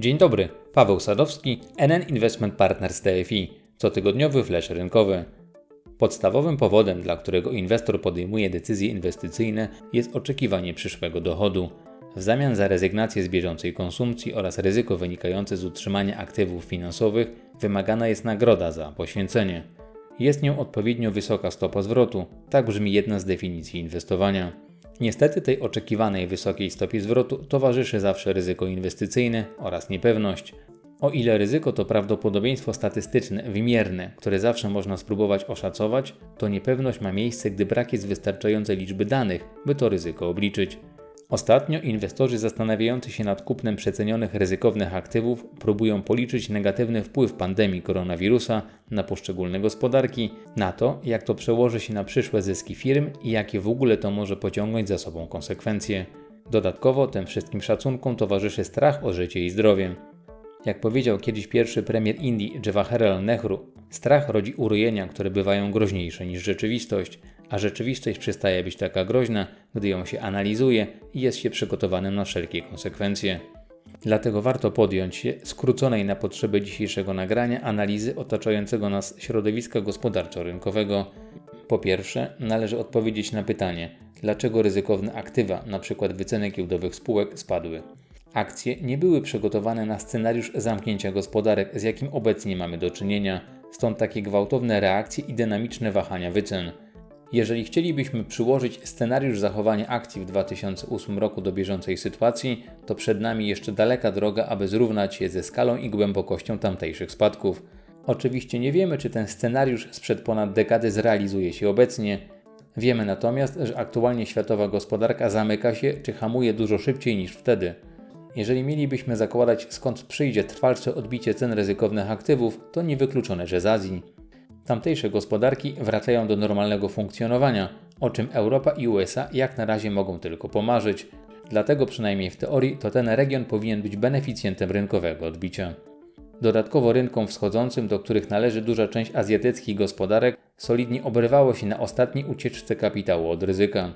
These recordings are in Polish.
Dzień dobry, Paweł Sadowski, NN Investment Partners TFI, cotygodniowy flash rynkowy. Podstawowym powodem, dla którego inwestor podejmuje decyzje inwestycyjne, jest oczekiwanie przyszłego dochodu. W zamian za rezygnację z bieżącej konsumpcji oraz ryzyko wynikające z utrzymania aktywów finansowych, wymagana jest nagroda za poświęcenie. Jest nią odpowiednio wysoka stopa zwrotu, tak brzmi jedna z definicji inwestowania. Niestety tej oczekiwanej wysokiej stopie zwrotu towarzyszy zawsze ryzyko inwestycyjne oraz niepewność. O ile ryzyko to prawdopodobieństwo statystyczne, wymierne, które zawsze można spróbować oszacować, to niepewność ma miejsce, gdy brak jest wystarczającej liczby danych, by to ryzyko obliczyć. Ostatnio inwestorzy zastanawiający się nad kupnem przecenionych ryzykownych aktywów próbują policzyć negatywny wpływ pandemii koronawirusa na poszczególne gospodarki, na to, jak to przełoży się na przyszłe zyski firm i jakie w ogóle to może pociągnąć za sobą konsekwencje. Dodatkowo tym wszystkim szacunkom towarzyszy strach o życie i zdrowie. Jak powiedział kiedyś pierwszy premier Indii Jawaharlal Nehru, strach rodzi urojenia, które bywają groźniejsze niż rzeczywistość, a rzeczywistość przestaje być taka groźna, gdy ją się analizuje i jest się przygotowanym na wszelkie konsekwencje. Dlatego warto podjąć się skróconej na potrzeby dzisiejszego nagrania analizy otaczającego nas środowiska gospodarczo-rynkowego. Po pierwsze, należy odpowiedzieć na pytanie, dlaczego ryzykowne aktywa, np. wyceny giełdowych spółek, spadły. Akcje nie były przygotowane na scenariusz zamknięcia gospodarek, z jakim obecnie mamy do czynienia, stąd takie gwałtowne reakcje i dynamiczne wahania wycen. Jeżeli chcielibyśmy przyłożyć scenariusz zachowania akcji w 2008 roku do bieżącej sytuacji, to przed nami jeszcze daleka droga, aby zrównać je ze skalą i głębokością tamtejszych spadków. Oczywiście nie wiemy, czy ten scenariusz sprzed ponad dekady zrealizuje się obecnie. Wiemy natomiast, że aktualnie światowa gospodarka zamyka się czy hamuje dużo szybciej niż wtedy. Jeżeli mielibyśmy zakładać skąd przyjdzie trwalsze odbicie cen ryzykownych aktywów, to niewykluczone, że z Azji. Tamtejsze gospodarki wracają do normalnego funkcjonowania, o czym Europa i USA jak na razie mogą tylko pomarzyć. Dlatego przynajmniej w teorii to ten region powinien być beneficjentem rynkowego odbicia. Dodatkowo rynkom wschodzącym, do których należy duża część azjatyckich gospodarek, solidnie obrywało się na ostatniej ucieczce kapitału od ryzyka.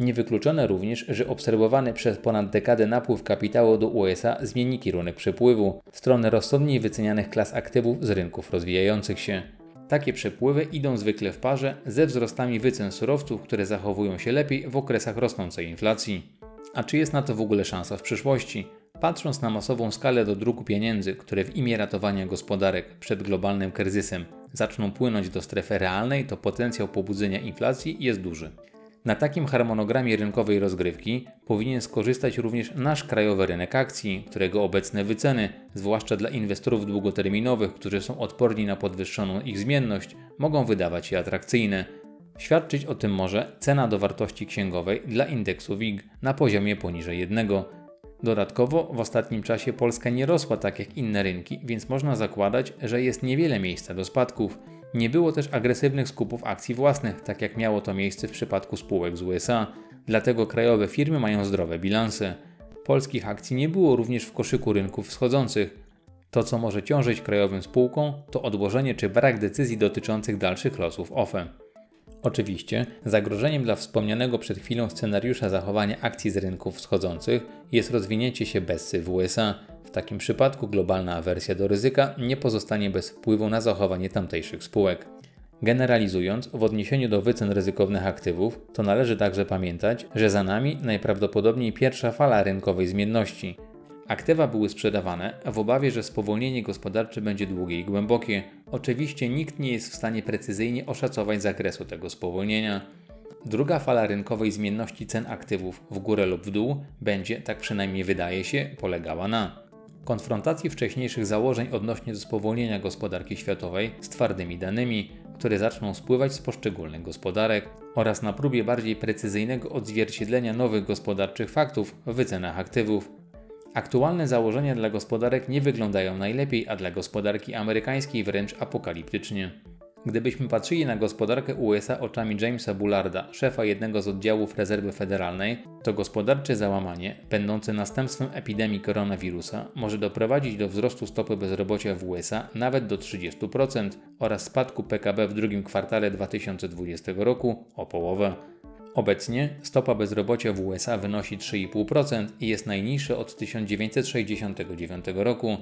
Niewykluczone również, że obserwowany przez ponad dekadę napływ kapitału do USA zmieni kierunek przepływu w stronę rozsądniej wycenianych klas aktywów z rynków rozwijających się. Takie przepływy idą zwykle w parze ze wzrostami wycen surowców, które zachowują się lepiej w okresach rosnącej inflacji. A czy jest na to w ogóle szansa w przyszłości? Patrząc na masową skalę do druku pieniędzy, które w imię ratowania gospodarek przed globalnym kryzysem zaczną płynąć do strefy realnej, to potencjał pobudzenia inflacji jest duży. Na takim harmonogramie rynkowej rozgrywki powinien skorzystać również nasz krajowy rynek akcji, którego obecne wyceny, zwłaszcza dla inwestorów długoterminowych, którzy są odporni na podwyższoną ich zmienność, mogą wydawać się atrakcyjne. Świadczyć o tym może cena do wartości księgowej dla indeksu WIG na poziomie poniżej 1. Dodatkowo w ostatnim czasie Polska nie rosła tak jak inne rynki, więc można zakładać, że jest niewiele miejsca do spadków. Nie było też agresywnych skupów akcji własnych, tak jak miało to miejsce w przypadku spółek z USA, dlatego krajowe firmy mają zdrowe bilanse. Polskich akcji nie było również w koszyku rynków wschodzących. To, co może ciążyć krajowym spółkom, to odłożenie czy brak decyzji dotyczących dalszych losów OFE. Oczywiście, zagrożeniem dla wspomnianego przed chwilą scenariusza zachowania akcji z rynków wschodzących jest rozwinięcie się BESY w USA, takim przypadku globalna awersja do ryzyka nie pozostanie bez wpływu na zachowanie tamtejszych spółek. Generalizując, w odniesieniu do wycen ryzykownych aktywów, to należy także pamiętać, że za nami najprawdopodobniej pierwsza fala rynkowej zmienności. Aktywa były sprzedawane w obawie, że spowolnienie gospodarcze będzie długie i głębokie. Oczywiście nikt nie jest w stanie precyzyjnie oszacować zakresu tego spowolnienia. Druga fala rynkowej zmienności cen aktywów w górę lub w dół będzie, tak przynajmniej wydaje się, polegała na konfrontacji wcześniejszych założeń odnośnie do spowolnienia gospodarki światowej z twardymi danymi, które zaczną spływać z poszczególnych gospodarek oraz na próbie bardziej precyzyjnego odzwierciedlenia nowych gospodarczych faktów w wycenach aktywów. Aktualne założenia dla gospodarek nie wyglądają najlepiej, a dla gospodarki amerykańskiej wręcz apokaliptycznie. Gdybyśmy patrzyli na gospodarkę USA oczami Jamesa Bullarda, szefa jednego z oddziałów rezerwy federalnej, to gospodarcze załamanie, będące następstwem epidemii koronawirusa, może doprowadzić do wzrostu stopy bezrobocia w USA nawet do 30% oraz spadku PKB w drugim kwartale 2020 roku o połowę. Obecnie stopa bezrobocia w USA wynosi 3,5% i jest najniższa od 1969 roku.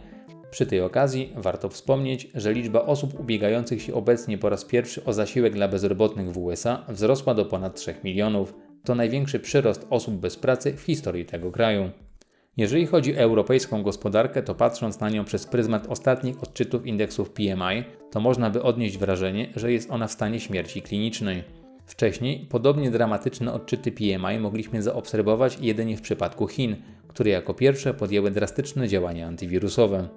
Przy tej okazji warto wspomnieć, że liczba osób ubiegających się obecnie po raz pierwszy o zasiłek dla bezrobotnych w USA wzrosła do ponad 3 milionów. To największy przyrost osób bez pracy w historii tego kraju. Jeżeli chodzi o europejską gospodarkę, to patrząc na nią przez pryzmat ostatnich odczytów indeksów PMI, to można by odnieść wrażenie, że jest ona w stanie śmierci klinicznej. Wcześniej podobnie dramatyczne odczyty PMI mogliśmy zaobserwować jedynie w przypadku Chin, które jako pierwsze podjęły drastyczne działania antywirusowe.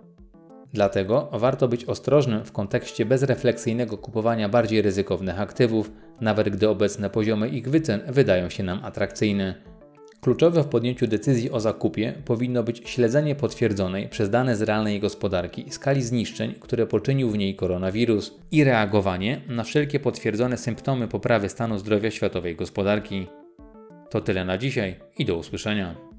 Dlatego warto być ostrożnym w kontekście bezrefleksyjnego kupowania bardziej ryzykownych aktywów, nawet gdy obecne poziomy ich wycen wydają się nam atrakcyjne. Kluczowe w podjęciu decyzji o zakupie powinno być śledzenie potwierdzonej przez dane z realnej gospodarki skali zniszczeń, które poczynił w niej koronawirus i reagowanie na wszelkie potwierdzone symptomy poprawy stanu zdrowia światowej gospodarki. To tyle na dzisiaj i do usłyszenia.